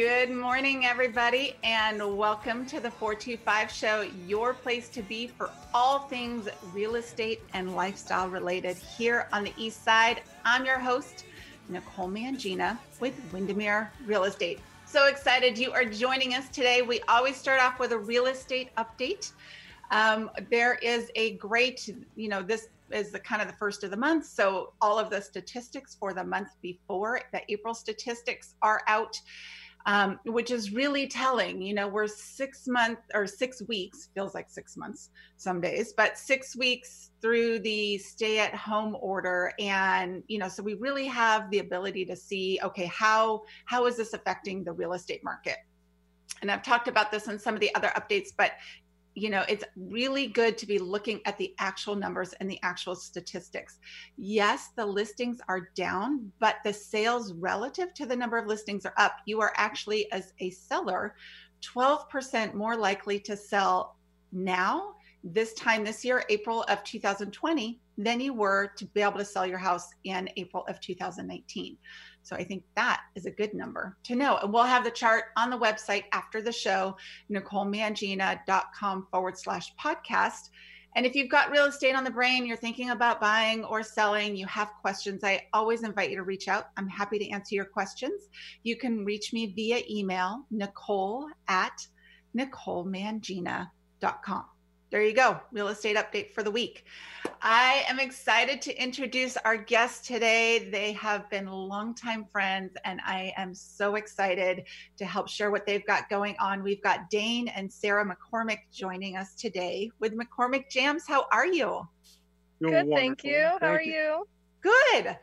Good morning, everybody, and welcome to the 425 Show, your place to be for all things real estate and lifestyle related here on the East Side. I'm your host, Nicole Mangina with Windermere Real Estate. So excited you are joining us today. We always start off with a real estate update. Um, there is a great, you know, this is the kind of the first of the month. So all of the statistics for the month before the April statistics are out um, which is really telling. You know, we're six months or six weeks, feels like six months some days, but six weeks through the stay at home order. And, you know, so we really have the ability to see, okay, how, how is this affecting the real estate market? and I've talked about this in some of the other updates, but you know, it's really good to be looking at the actual numbers and the actual statistics. Yes, the listings are down, but the sales relative to the number of listings are up. You are actually, as a seller, 12% more likely to sell now, this time this year, April of 2020, than you were to be able to sell your house in April of 2019. So I think that is a good number to know. And we'll have the chart on the website after the show, NicoleMangina.com forward slash podcast. And if you've got real estate on the brain, you're thinking about buying or selling, you have questions, I always invite you to reach out. I'm happy to answer your questions. You can reach me via email, nicole at nicolemangina.com there you go, real estate update for the week. I am excited to introduce our guests today. They have been longtime friends, and I am so excited to help share what they've got going on. We've got Dane and Sarah McCormick joining us today with McCormick Jams. How are you? You're Good, wonderful. thank you. How thank are you. you? Good.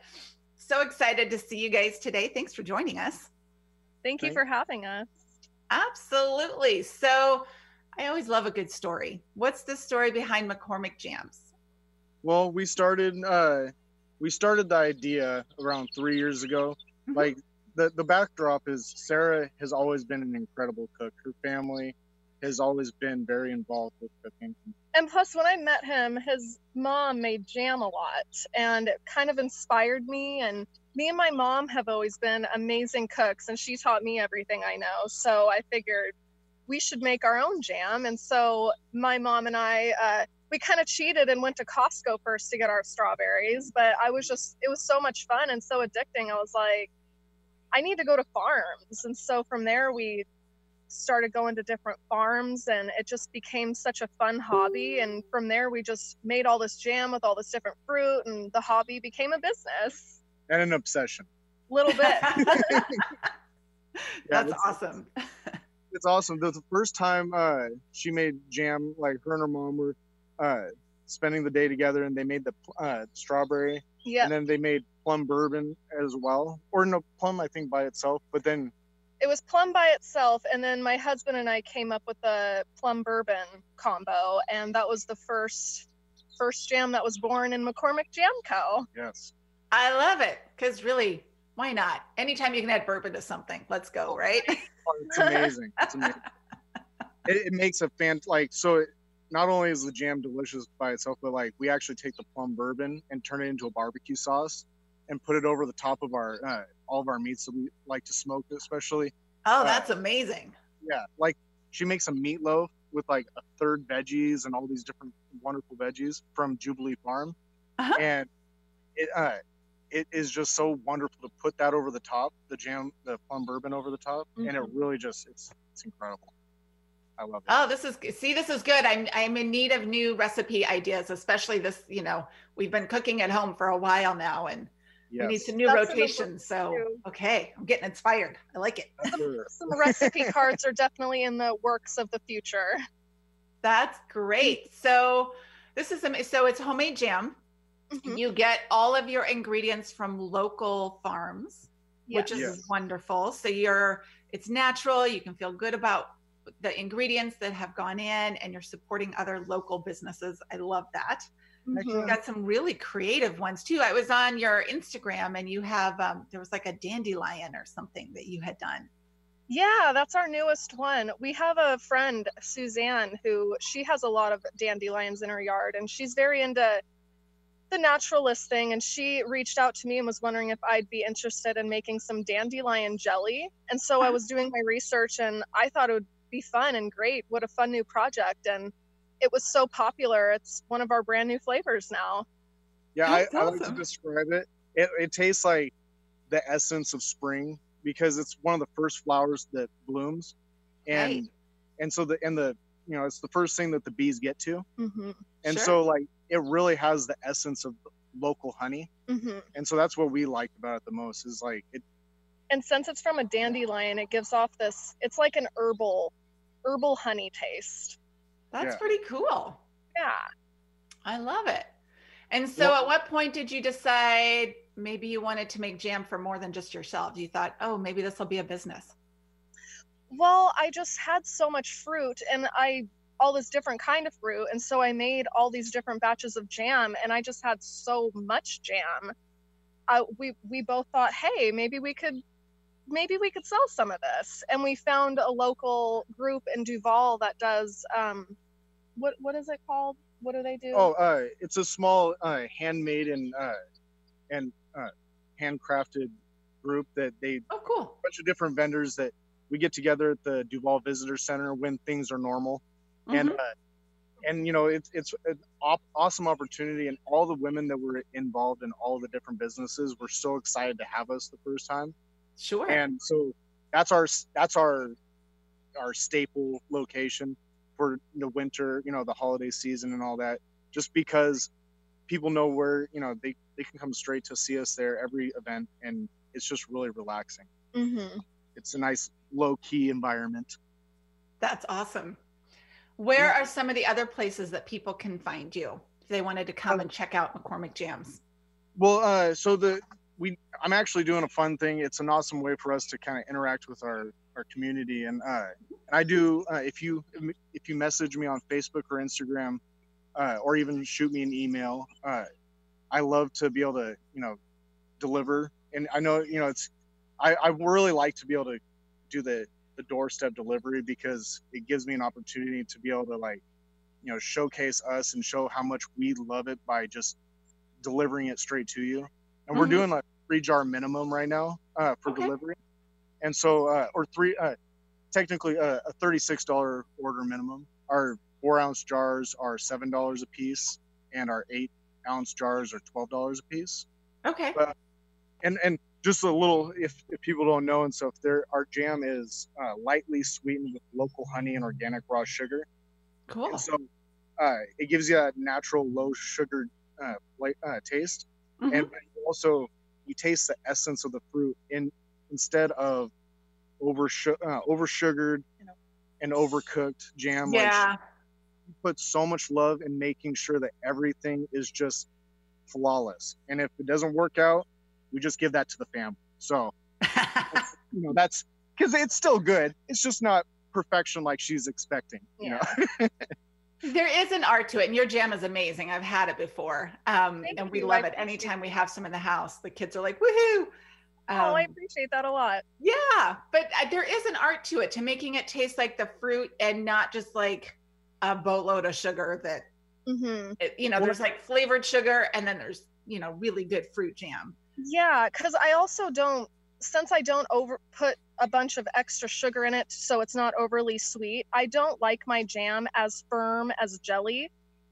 So excited to see you guys today. Thanks for joining us. Thank you for having us. Absolutely. So, I always love a good story. What's the story behind McCormick Jams? Well, we started uh, we started the idea around three years ago. Mm-hmm. Like the the backdrop is Sarah has always been an incredible cook. Her family has always been very involved with cooking. And plus, when I met him, his mom made jam a lot, and it kind of inspired me. And me and my mom have always been amazing cooks, and she taught me everything I know. So I figured we should make our own jam. And so my mom and I, uh, we kind of cheated and went to Costco first to get our strawberries. But I was just, it was so much fun and so addicting. I was like, I need to go to farms. And so from there, we started going to different farms and it just became such a fun hobby. And from there, we just made all this jam with all this different fruit, and the hobby became a business and an obsession. A little bit. yeah, That's awesome it's awesome. The, the first time uh, she made jam, like her and her mom were uh, spending the day together, and they made the uh, strawberry. Yeah. And then they made plum bourbon as well, or no plum, I think by itself. But then it was plum by itself, and then my husband and I came up with the plum bourbon combo, and that was the first first jam that was born in McCormick Jam Co. Yes. I love it because really, why not? Anytime you can add bourbon to something, let's go, right? it's amazing. It's amazing. it, it, makes a fan like so. It, not only is the jam delicious by itself, but like we actually take the plum bourbon and turn it into a barbecue sauce and put it over the top of our uh, all of our meats that we like to smoke, especially. Oh, uh, that's uh, amazing. Yeah, like she makes a meatloaf with like a third veggies and all these different wonderful veggies from Jubilee Farm, uh-huh. and it uh, it is just so wonderful to put that over the top, the jam, the plum bourbon over the top, mm-hmm. and it mm-hmm. really just it's it's incredible. I love it. Oh, this is see, this is good. I'm I'm in need of new recipe ideas, especially this. You know, we've been cooking at home for a while now, and yes. we need some new That's rotations. So okay, I'm getting inspired. I like it. Some, some recipe cards are definitely in the works of the future. That's great. So this is so it's homemade jam. Mm-hmm. You get all of your ingredients from local farms, yes. which is yes. wonderful. So you're it's natural, you can feel good about the ingredients that have gone in and you're supporting other local businesses. I love that. Mm-hmm. You got some really creative ones too. I was on your Instagram and you have um, there was like a dandelion or something that you had done. Yeah, that's our newest one. We have a friend, Suzanne, who she has a lot of dandelions in her yard and she's very into the naturalist thing and she reached out to me and was wondering if I'd be interested in making some dandelion jelly. And so I was doing my research and I thought it would be fun and great. What a fun new project. And it was so popular. It's one of our brand new flavors now. Yeah, I, awesome. I, like to describe it. it. It tastes like the essence of spring because it's one of the first flowers that blooms. And right. and so the and the you know it's the first thing that the bees get to. Mm-hmm. And sure. so like it really has the essence of local honey. Mm-hmm. And so that's what we liked about it the most is like it. And since it's from a dandelion, it gives off this. It's like an herbal, herbal honey taste. That's yeah. pretty cool. Yeah. I love it. And so, well, at what point did you decide maybe you wanted to make jam for more than just yourself? You thought, oh, maybe this will be a business. Well, I just had so much fruit, and I all this different kind of fruit and so i made all these different batches of jam and i just had so much jam. Uh, we we both thought hey maybe we could maybe we could sell some of this. And we found a local group in Duvall that does um what what is it called? What do they do? Oh uh it's a small uh handmade and uh and uh handcrafted group that they oh cool. a bunch of different vendors that we get together at the Duvall Visitor Center when things are normal mm-hmm. and uh, and you know it's it's an op- awesome opportunity and all the women that were involved in all the different businesses were so excited to have us the first time. Sure. And so that's our that's our our staple location for the winter you know the holiday season and all that just because people know where you know they they can come straight to see us there every event and it's just really relaxing. Mm-hmm. it's a nice low key environment. That's awesome where are some of the other places that people can find you if they wanted to come and check out McCormick Jams? Well, uh, so the we I'm actually doing a fun thing. It's an awesome way for us to kind of interact with our our community, and uh, and I do uh, if you if you message me on Facebook or Instagram, uh, or even shoot me an email, uh, I love to be able to you know deliver. And I know you know it's I I really like to be able to do the the doorstep delivery because it gives me an opportunity to be able to like you know showcase us and show how much we love it by just delivering it straight to you. And mm-hmm. we're doing like three jar minimum right now uh, for okay. delivery. And so uh, or three uh, technically uh, a $36 order minimum. Our four ounce jars are seven dollars a piece and our eight ounce jars are twelve dollars a piece okay and and just a little if, if people don't know and so if there our jam is uh, lightly sweetened with local honey and organic raw sugar. Cool. And so uh, it gives you a natural low sugar uh, light, uh, taste. Mm-hmm. and also you taste the essence of the fruit in instead of over uh, over sugared and overcooked jam yeah. like, you put so much love in making sure that everything is just flawless. And if it doesn't work out we just give that to the fam. So, you know, that's because it's still good. It's just not perfection like she's expecting. You yeah. know. there is an art to it, and your jam is amazing. I've had it before, um, and we love it. Anytime we have some in the house, the kids are like, "Woohoo!" Um, oh, I um, appreciate that a lot. Yeah, but uh, there is an art to it to making it taste like the fruit and not just like a boatload of sugar that mm-hmm. it, you know. There's like flavored sugar, and then there's you know really good fruit jam. Yeah, because I also don't, since I don't over put a bunch of extra sugar in it so it's not overly sweet, I don't like my jam as firm as jelly.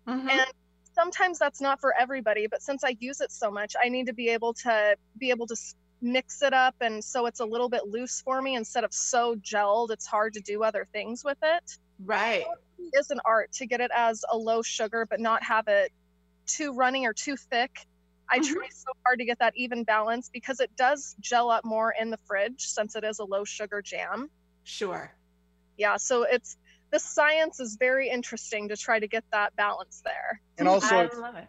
Mm-hmm. And sometimes that's not for everybody, but since I use it so much, I need to be able to be able to mix it up and so it's a little bit loose for me instead of so gelled it's hard to do other things with it right so it is an art to get it as a low sugar but not have it too runny or too thick I mm-hmm. try so hard to get that even balance because it does gel up more in the fridge since it is a low sugar jam. Sure. Yeah, so it's the science is very interesting to try to get that balance there. And also, I love it.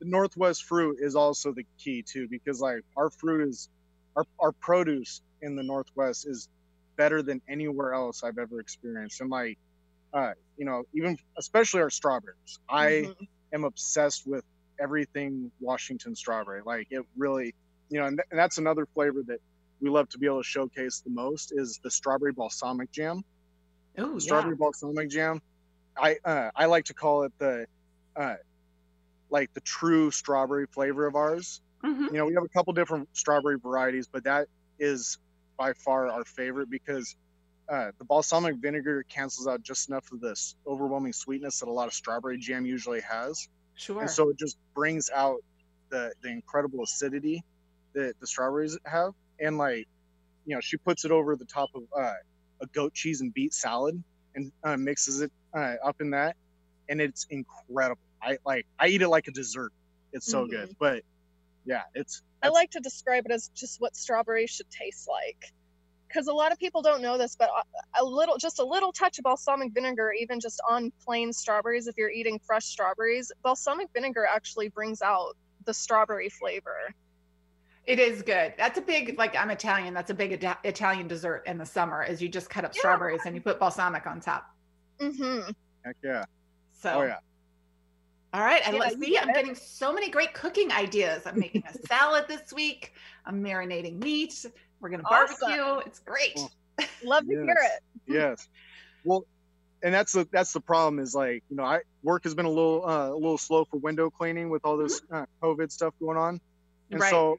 The Northwest fruit is also the key too, because like our fruit is, our our produce in the Northwest is better than anywhere else I've ever experienced. And like, uh, you know, even especially our strawberries, I mm-hmm. am obsessed with everything Washington strawberry. Like it really, you know, and, th- and that's another flavor that we love to be able to showcase the most is the strawberry balsamic jam. Oh, yeah. Strawberry balsamic jam. I uh, I like to call it the uh, like the true strawberry flavor of ours. Mm-hmm. You know, we have a couple different strawberry varieties, but that is by far our favorite because uh, the balsamic vinegar cancels out just enough of this overwhelming sweetness that a lot of strawberry jam usually has. Sure. And so it just brings out the the incredible acidity that the strawberries have, and like, you know, she puts it over the top of uh, a goat cheese and beet salad and uh, mixes it uh, up in that, and it's incredible. I like I eat it like a dessert. It's so mm-hmm. good. But yeah, it's. I like to describe it as just what strawberries should taste like because a lot of people don't know this, but a little, just a little touch of balsamic vinegar, even just on plain strawberries, if you're eating fresh strawberries, balsamic vinegar actually brings out the strawberry flavor. It is good. That's a big, like I'm Italian. That's a big Italian dessert in the summer. Is you just cut up yeah. strawberries and you put balsamic on top. Mm-hmm. Heck yeah. So. Oh yeah. All right. I yeah, see. I'm getting so many great cooking ideas. I'm making a salad this week. I'm marinating meat. We're gonna barbecue. Awesome. It's great. Love to yes. hear it. yes. Well, and that's the that's the problem is like you know I work has been a little uh, a little slow for window cleaning with all this mm-hmm. uh, COVID stuff going on, and right. so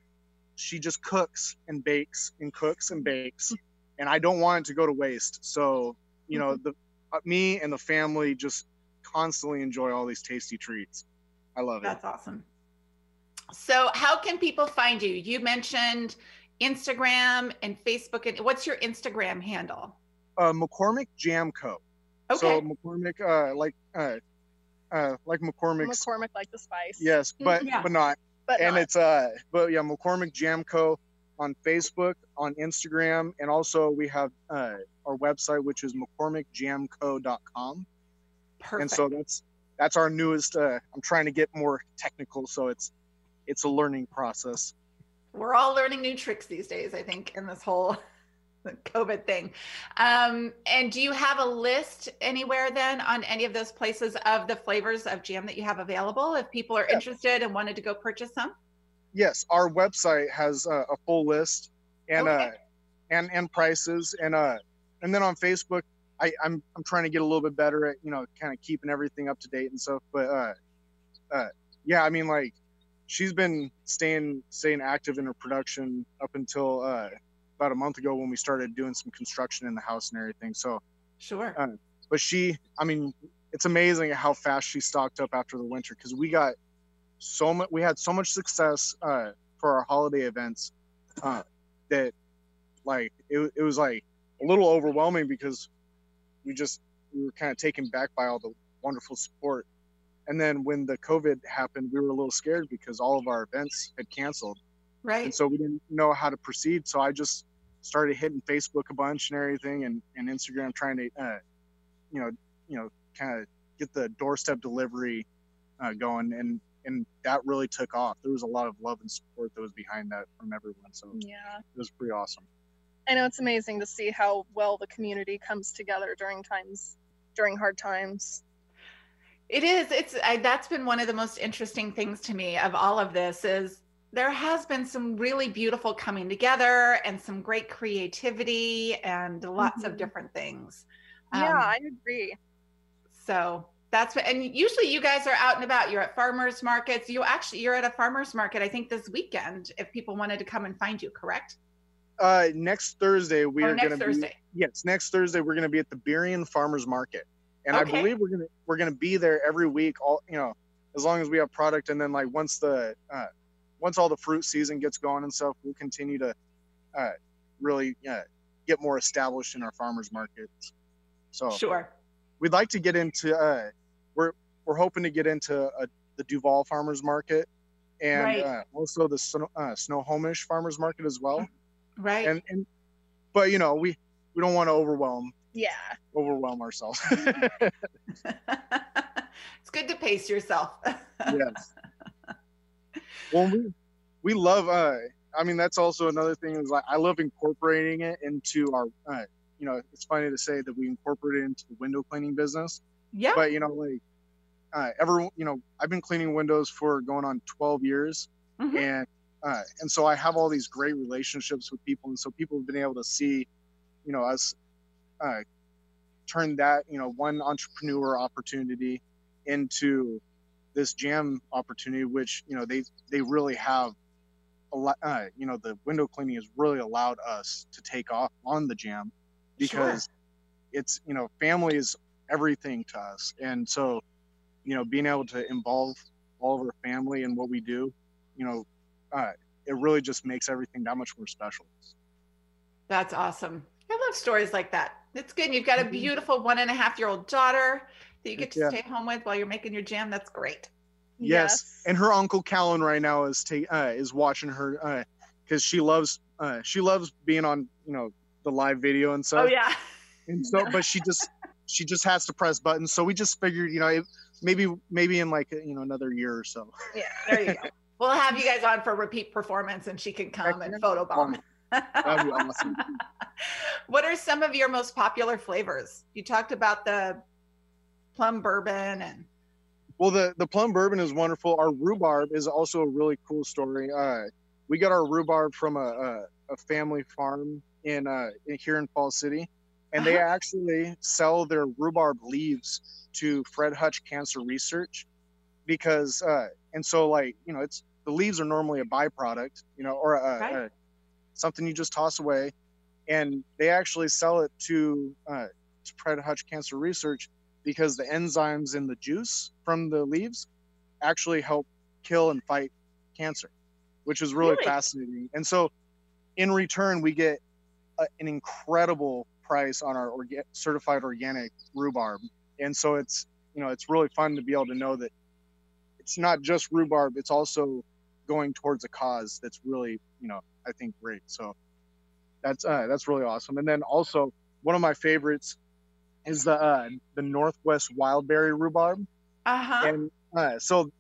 she just cooks and bakes and cooks and bakes, and I don't want it to go to waste. So you know mm-hmm. the uh, me and the family just constantly enjoy all these tasty treats. I love it. That's awesome. So, how can people find you? You mentioned Instagram and Facebook. And what's your Instagram handle? Uh, McCormick Jam Co. Okay. So McCormick, uh, like, uh, uh, like McCormick's. McCormick, like the spice. Yes, but yeah. but not. But and not. it's uh, but yeah, McCormick Jam Co. on Facebook, on Instagram, and also we have uh, our website, which is McCormickJamCo.com. Perfect. And so that's that's our newest. Uh, I'm trying to get more technical, so it's it's a learning process we're all learning new tricks these days, I think, in this whole COVID thing. Um, and do you have a list anywhere then on any of those places of the flavors of jam that you have available if people are yeah. interested and wanted to go purchase some? Yes, our website has a full list and okay. uh, and and prices and uh and then on Facebook I, I'm I'm trying to get a little bit better at you know kind of keeping everything up to date and stuff. But uh, uh, yeah, I mean like she's been staying staying active in her production up until uh, about a month ago when we started doing some construction in the house and everything. So sure. Uh, but she, I mean, it's amazing how fast she stocked up after the winter because we got so much. We had so much success uh, for our holiday events uh, that like it, it was like a little overwhelming because we just we were kind of taken back by all the wonderful support and then when the COVID happened, we were a little scared because all of our events had canceled. Right. And so we didn't know how to proceed. So I just started hitting Facebook a bunch and everything, and, and Instagram, trying to, uh, you know, you know, kind of get the doorstep delivery uh, going, and and that really took off. There was a lot of love and support that was behind that from everyone. So yeah, it was pretty awesome. I know it's amazing to see how well the community comes together during times during hard times. It is. It's I, that's been one of the most interesting things to me of all of this is there has been some really beautiful coming together and some great creativity and lots mm-hmm. of different things. Yeah, um, I agree. So that's what, and usually you guys are out and about. You're at farmers markets. You actually you're at a farmers market. I think this weekend. If people wanted to come and find you, correct? Uh, next Thursday we oh, are going to be. Yes, next Thursday we're going to be at the Burien Farmers Market and okay. I believe we're gonna we're gonna be there every week. All you know, as long as we have product, and then like once the uh, once all the fruit season gets going and stuff, we'll continue to uh, really uh, get more established in our farmers markets. So sure, we'd like to get into uh, we're we're hoping to get into uh, the Duvall Farmers Market and right. uh, also the Snow, uh, Snohomish Farmers Market as well. Right. And and but you know we we don't want to overwhelm yeah. Overwhelm ourselves. It's good to pace yourself. Yes. Well we we love uh i mean that's also another thing is like i love incorporating it into our uh, you know it's funny to say that we incorporate it into the window cleaning business. Yeah. But you know like uh ever you know i've been cleaning windows for going on 12 years mm-hmm. and uh, and so I have all these great relationships with people, and so people have been able to see, you know, us uh, turn that you know one entrepreneur opportunity into this jam opportunity, which you know they they really have a lot. Uh, you know, the window cleaning has really allowed us to take off on the jam because sure. it's you know family is everything to us, and so you know being able to involve all of our family in what we do, you know, uh, it really just makes everything that much more special. That's awesome. I love stories like that. It's good. And You've got a mm-hmm. beautiful one and a half year old daughter that you get to yeah. stay home with while you're making your jam. That's great. Yes. yes. And her uncle Callan right now is ta- uh, is watching her because uh, she loves uh, she loves being on you know the live video and stuff. Oh yeah. And so, but she just she just has to press buttons. So we just figured, you know, it, maybe maybe in like you know another year or so. Yeah, there you go. we'll have you guys on for repeat performance, and she can come and photobomb. That'd be awesome. what are some of your most popular flavors? You talked about the plum bourbon and. Well, the the plum bourbon is wonderful. Our rhubarb is also a really cool story. Uh, we got our rhubarb from a, a, a family farm in, uh, in here in Fall City, and they uh-huh. actually sell their rhubarb leaves to Fred Hutch Cancer Research because, uh, and so like you know, it's the leaves are normally a byproduct, you know, or a, right. a, something you just toss away, and they actually sell it to, uh, to Fred Hutch Cancer Research because the enzymes in the juice from the leaves actually help kill and fight cancer, which is really, really? fascinating. And so, in return, we get a, an incredible price on our orga- certified organic rhubarb, and so it's you know it's really fun to be able to know that it's not just rhubarb; it's also going towards a cause that's really you know I think great. So that's uh, that's really awesome. And then also one of my favorites is the uh, the Northwest Wildberry rhubarb. Uh-huh. And uh, so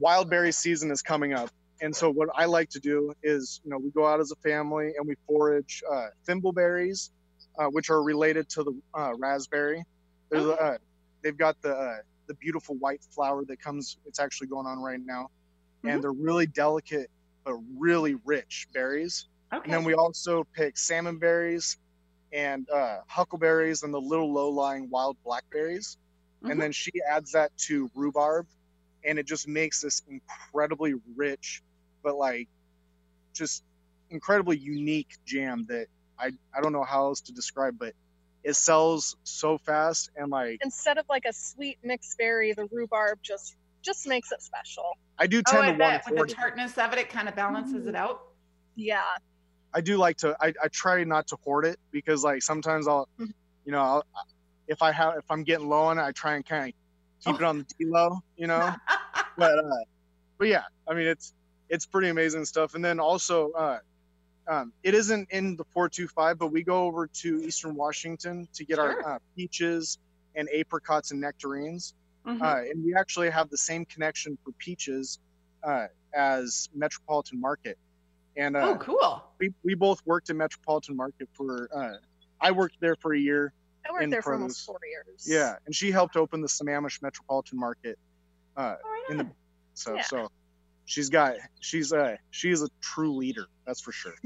wildberry season is coming up. And so what I like to do is, you know, we go out as a family and we forage uh, thimbleberries, uh, which are related to the uh, raspberry. There's uh, they've got the uh, the beautiful white flower that comes. It's actually going on right now, mm-hmm. and they're really delicate but really rich berries. Okay. And then we also pick salmon berries and uh, huckleberries and the little low-lying wild blackberries. Mm-hmm. And then she adds that to rhubarb, and it just makes this incredibly rich, but like just incredibly unique jam that I I don't know how else to describe, but it sells so fast and like instead of like a sweet mixed berry, the rhubarb just just makes it special. I do tend oh, I to bet. with the tartness of it, it kind of balances it out. Yeah. I do like to. I, I try not to hoard it because like sometimes I'll, mm-hmm. you know, I'll, if I have if I'm getting low on it, I try and kind of keep oh. it on the D low, you know. but uh, but yeah, I mean it's it's pretty amazing stuff. And then also, uh, um, it isn't in the 425, but we go over to Eastern Washington to get sure. our uh, peaches and apricots and nectarines. Mm-hmm. Uh, and we actually have the same connection for peaches uh, as Metropolitan Market. And uh, oh, cool. We, we both worked in Metropolitan Market for. Uh, I worked there for a year. I worked there produce. for almost four years. Yeah, and she helped open the Sammamish Metropolitan Market. Uh, oh, in the so yeah. so she's got she's a she's a true leader. That's for sure.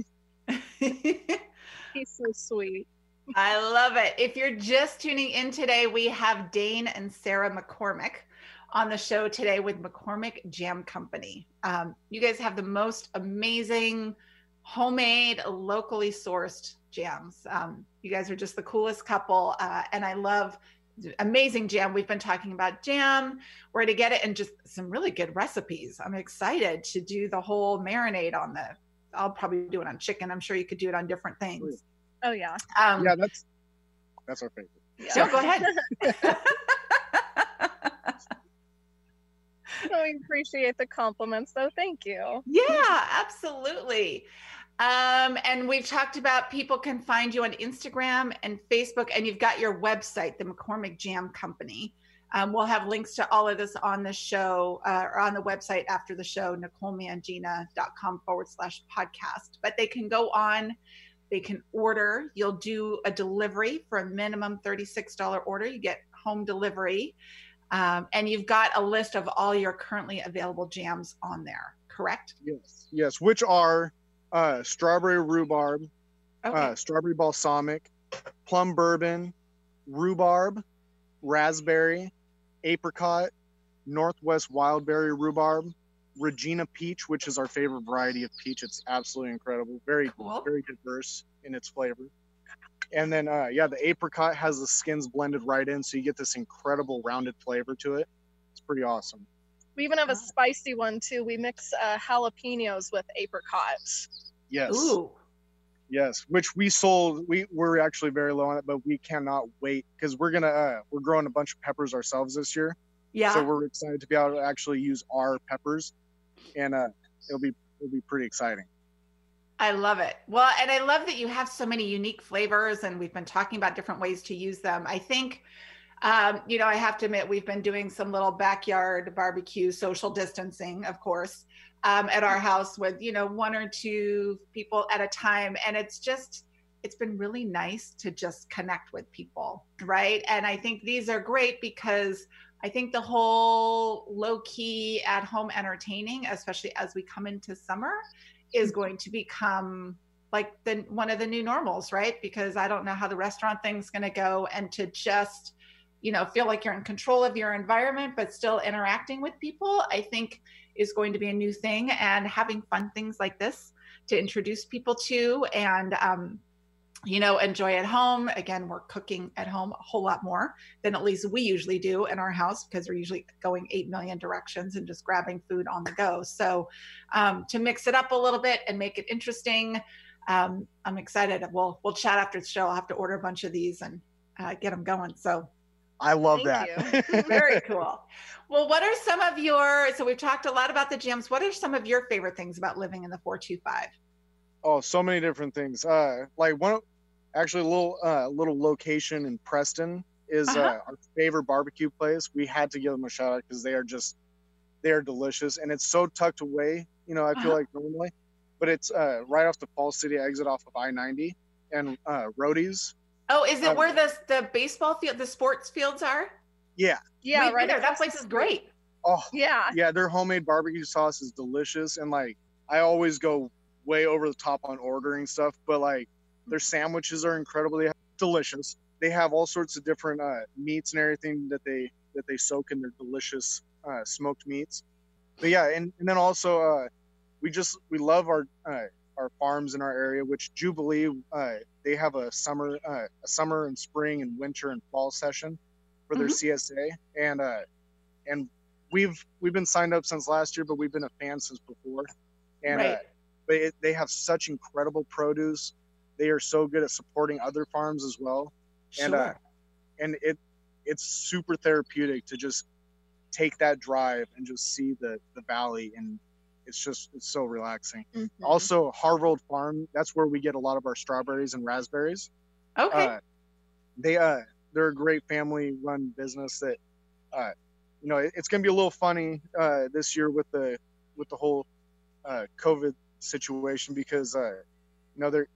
He's so sweet. I love it. If you're just tuning in today, we have Dane and Sarah McCormick on the show today with McCormick Jam Company. Um, you guys have the most amazing homemade, locally sourced jams. Um, you guys are just the coolest couple, uh, and I love amazing jam. We've been talking about jam, where to get it, and just some really good recipes. I'm excited to do the whole marinade on the. I'll probably do it on chicken. I'm sure you could do it on different things. Oh yeah. Um, yeah, that's that's our favorite. Yeah. So go ahead. so we appreciate the compliments, though. Thank you. Yeah, absolutely. Um, and we've talked about people can find you on Instagram and Facebook, and you've got your website, the McCormick Jam Company. Um, we'll have links to all of this on the show uh, or on the website after the show, NicoleMangina.com forward slash podcast. But they can go on they can order. You'll do a delivery for a minimum $36 order. You get home delivery. Um, and you've got a list of all your currently available jams on there, correct? Yes, yes, which are uh, strawberry rhubarb, okay. uh, strawberry balsamic, plum bourbon, rhubarb, raspberry, apricot, Northwest Wildberry Rhubarb, Regina Peach, which is our favorite variety of peach. It's absolutely incredible. Very cool. very diverse in its flavor. And then uh, yeah, the apricot has the skins blended right in, so you get this incredible rounded flavor to it. It's pretty awesome. We even have a spicy one too. We mix uh, jalapenos with apricots. Yes. Ooh. Yes, which we sold. We we're actually very low on it, but we cannot wait because we're gonna uh, we're growing a bunch of peppers ourselves this year. Yeah. So we're excited to be able to actually use our peppers, and uh, it'll be it'll be pretty exciting. I love it. Well, and I love that you have so many unique flavors, and we've been talking about different ways to use them. I think, um, you know, I have to admit, we've been doing some little backyard barbecue, social distancing, of course, um, at our house with, you know, one or two people at a time. And it's just, it's been really nice to just connect with people, right? And I think these are great because I think the whole low key at home entertaining, especially as we come into summer, is mm-hmm. going to become like the one of the new normals, right? Because I don't know how the restaurant thing's going to go and to just you know feel like you're in control of your environment but still interacting with people i think is going to be a new thing and having fun things like this to introduce people to and um, you know, enjoy at home. Again, we're cooking at home a whole lot more than at least we usually do in our house because we're usually going 8 million directions and just grabbing food on the go. So, um, to mix it up a little bit and make it interesting, um, I'm excited. We'll, we'll chat after the show. I'll have to order a bunch of these and uh, get them going. So, I love Thank that. Very cool. Well, what are some of your, so we've talked a lot about the jams. What are some of your favorite things about living in the 425? Oh, so many different things. Uh, like one, actually, a little uh, little location in Preston is uh-huh. uh, our favorite barbecue place. We had to give them a shout out because they are just they are delicious, and it's so tucked away. You know, I feel uh-huh. like normally, but it's uh, right off the Falls City exit off of I ninety and uh, Roadies. Oh, is it um, where the the baseball field, the sports fields are? Yeah. Yeah, right there. That place is great. Oh, yeah. Yeah, their homemade barbecue sauce is delicious, and like I always go way over the top on ordering stuff, but like their sandwiches are incredibly delicious. They have all sorts of different uh, meats and everything that they that they soak in their delicious uh, smoked meats. But yeah, and, and then also uh, we just we love our uh, our farms in our area, which Jubilee uh, they have a summer uh, a summer and spring and winter and fall session for their mm-hmm. CSA, and and we've we've been signed up since last year, but we've been a fan since before, and right but it, they have such incredible produce. They are so good at supporting other farms as well, and uh, and it it's super therapeutic to just take that drive and just see the the valley and it's just it's so relaxing. Mm-hmm. Also, Harvold Farm, that's where we get a lot of our strawberries and raspberries. Okay. Uh, they uh they're a great family run business that uh you know it, it's gonna be a little funny uh this year with the with the whole uh COVID situation because uh, you know there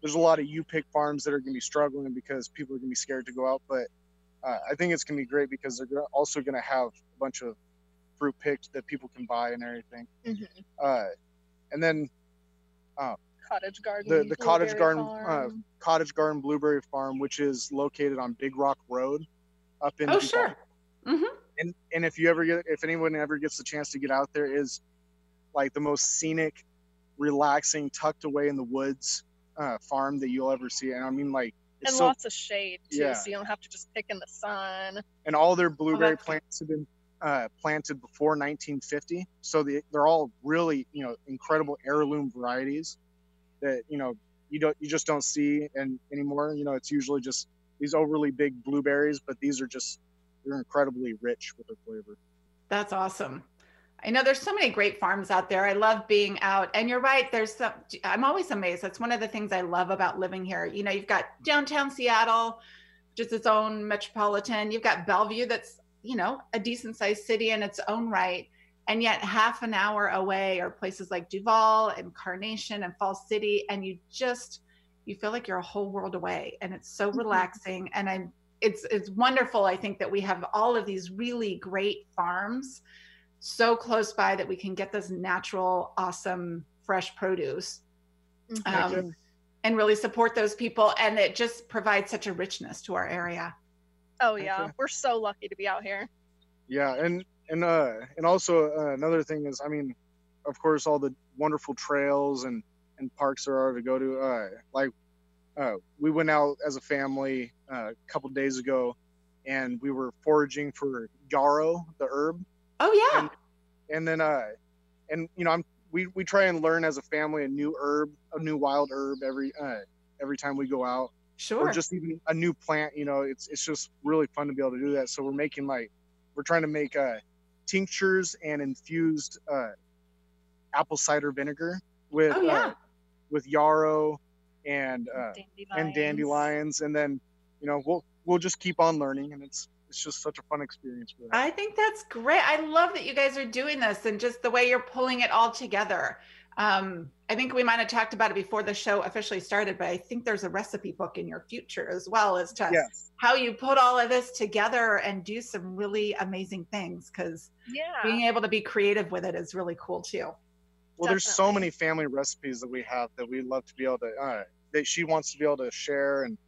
there's a lot of you pick farms that are going to be struggling because people are going to be scared to go out. But uh, I think it's going to be great because they're also going to have a bunch of fruit picked that people can buy and everything. Mm-hmm. Uh, and then uh, cottage garden, the, the cottage garden, uh, cottage garden blueberry farm, which is located on Big Rock Road, up in. Oh sure. Mm-hmm. And and if you ever get if anyone ever gets the chance to get out there, is like the most scenic relaxing, tucked away in the woods uh, farm that you'll ever see. And I mean, like, and so, lots of shade too, yeah. so you don't have to just pick in the sun. And all their blueberry oh, plants have been uh, planted before 1950, so they, they're all really, you know, incredible heirloom varieties that you know you don't you just don't see and anymore. You know, it's usually just these overly big blueberries, but these are just they're incredibly rich with their flavor. That's awesome. I know there's so many great farms out there. I love being out. And you're right, there's some I'm always amazed. That's one of the things I love about living here. You know, you've got downtown Seattle, just its own metropolitan. You've got Bellevue that's, you know, a decent sized city in its own right. And yet half an hour away are places like Duvall and Carnation and Fall City and you just you feel like you're a whole world away and it's so mm-hmm. relaxing and I'm it's it's wonderful I think that we have all of these really great farms so close by that we can get this natural, awesome, fresh produce. Mm-hmm. Um, and really support those people and it just provides such a richness to our area oh yeah we're so lucky to be out here yeah and and uh, and also uh, another thing is, I mean, of course, all the wonderful trails and and parks there are to go to. Uh, like, uh, we went out as a family uh, a couple days ago, and we were foraging for yarrow, the herb. Oh yeah. And, and then uh, and you know, I'm we we try and learn as a family a new herb, a new wild herb every uh every time we go out. Sure. Or just even a new plant. You know, it's it's just really fun to be able to do that. So we're making like we're trying to make uh tinctures and infused uh apple cider vinegar with oh, yeah. uh, with yarrow and uh dandelions. and dandelions and then you know we'll we'll just keep on learning and it's it's just such a fun experience for that. I think that's great. I love that you guys are doing this and just the way you're pulling it all together. Um, I think we might have talked about it before the show officially started, but I think there's a recipe book in your future as well as to yes. how you put all of this together and do some really amazing things because Yeah. being able to be creative with it is really cool too. Well, there's so many family recipes that we have that we love to be able to uh, that she wants to be able to share and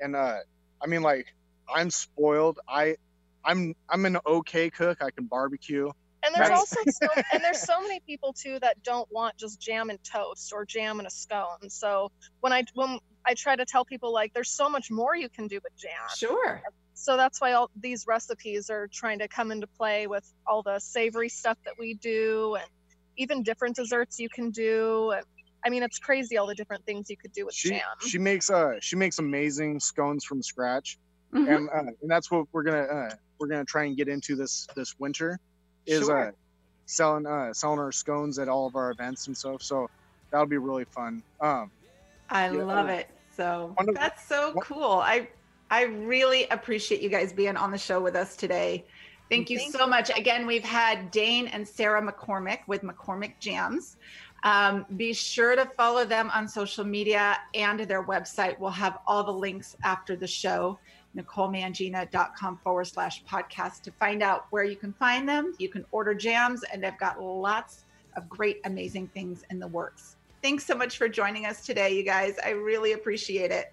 and uh, I mean like I'm spoiled. I I'm I'm an okay cook. I can barbecue. And there's Right. also so, and there's so many people too that don't want just jam and toast or jam and a scone. So when I when I try to tell people like there's so much more you can do with jam. Sure. So that's why all these recipes are trying to come into play with all the savory stuff that we do and even different desserts you can do. And I mean it's crazy all the different things you could do with She jam. she makes uh she makes amazing scones from scratch, Mhm. and uh, and that's what we're gonna uh, we're gonna try and get into this this winter, is Sure. uh selling uh selling our scones at all of our events and stuff. So that'll be really fun. Um, I Yeah. love it. So One of- that's so one- cool. I I really appreciate you guys being on the show with us today. Thank you Thank so much. Again, we've had Dane and Sarah McCormick with McCormick Jams. Um, be sure to follow them on social media and their website. We'll have all the links after the show, NicoleMangina.com forward slash podcast to find out where you can find them. You can order jams, and they've got lots of great, amazing things in the works. Thanks so much for joining us today, you guys. I really appreciate it.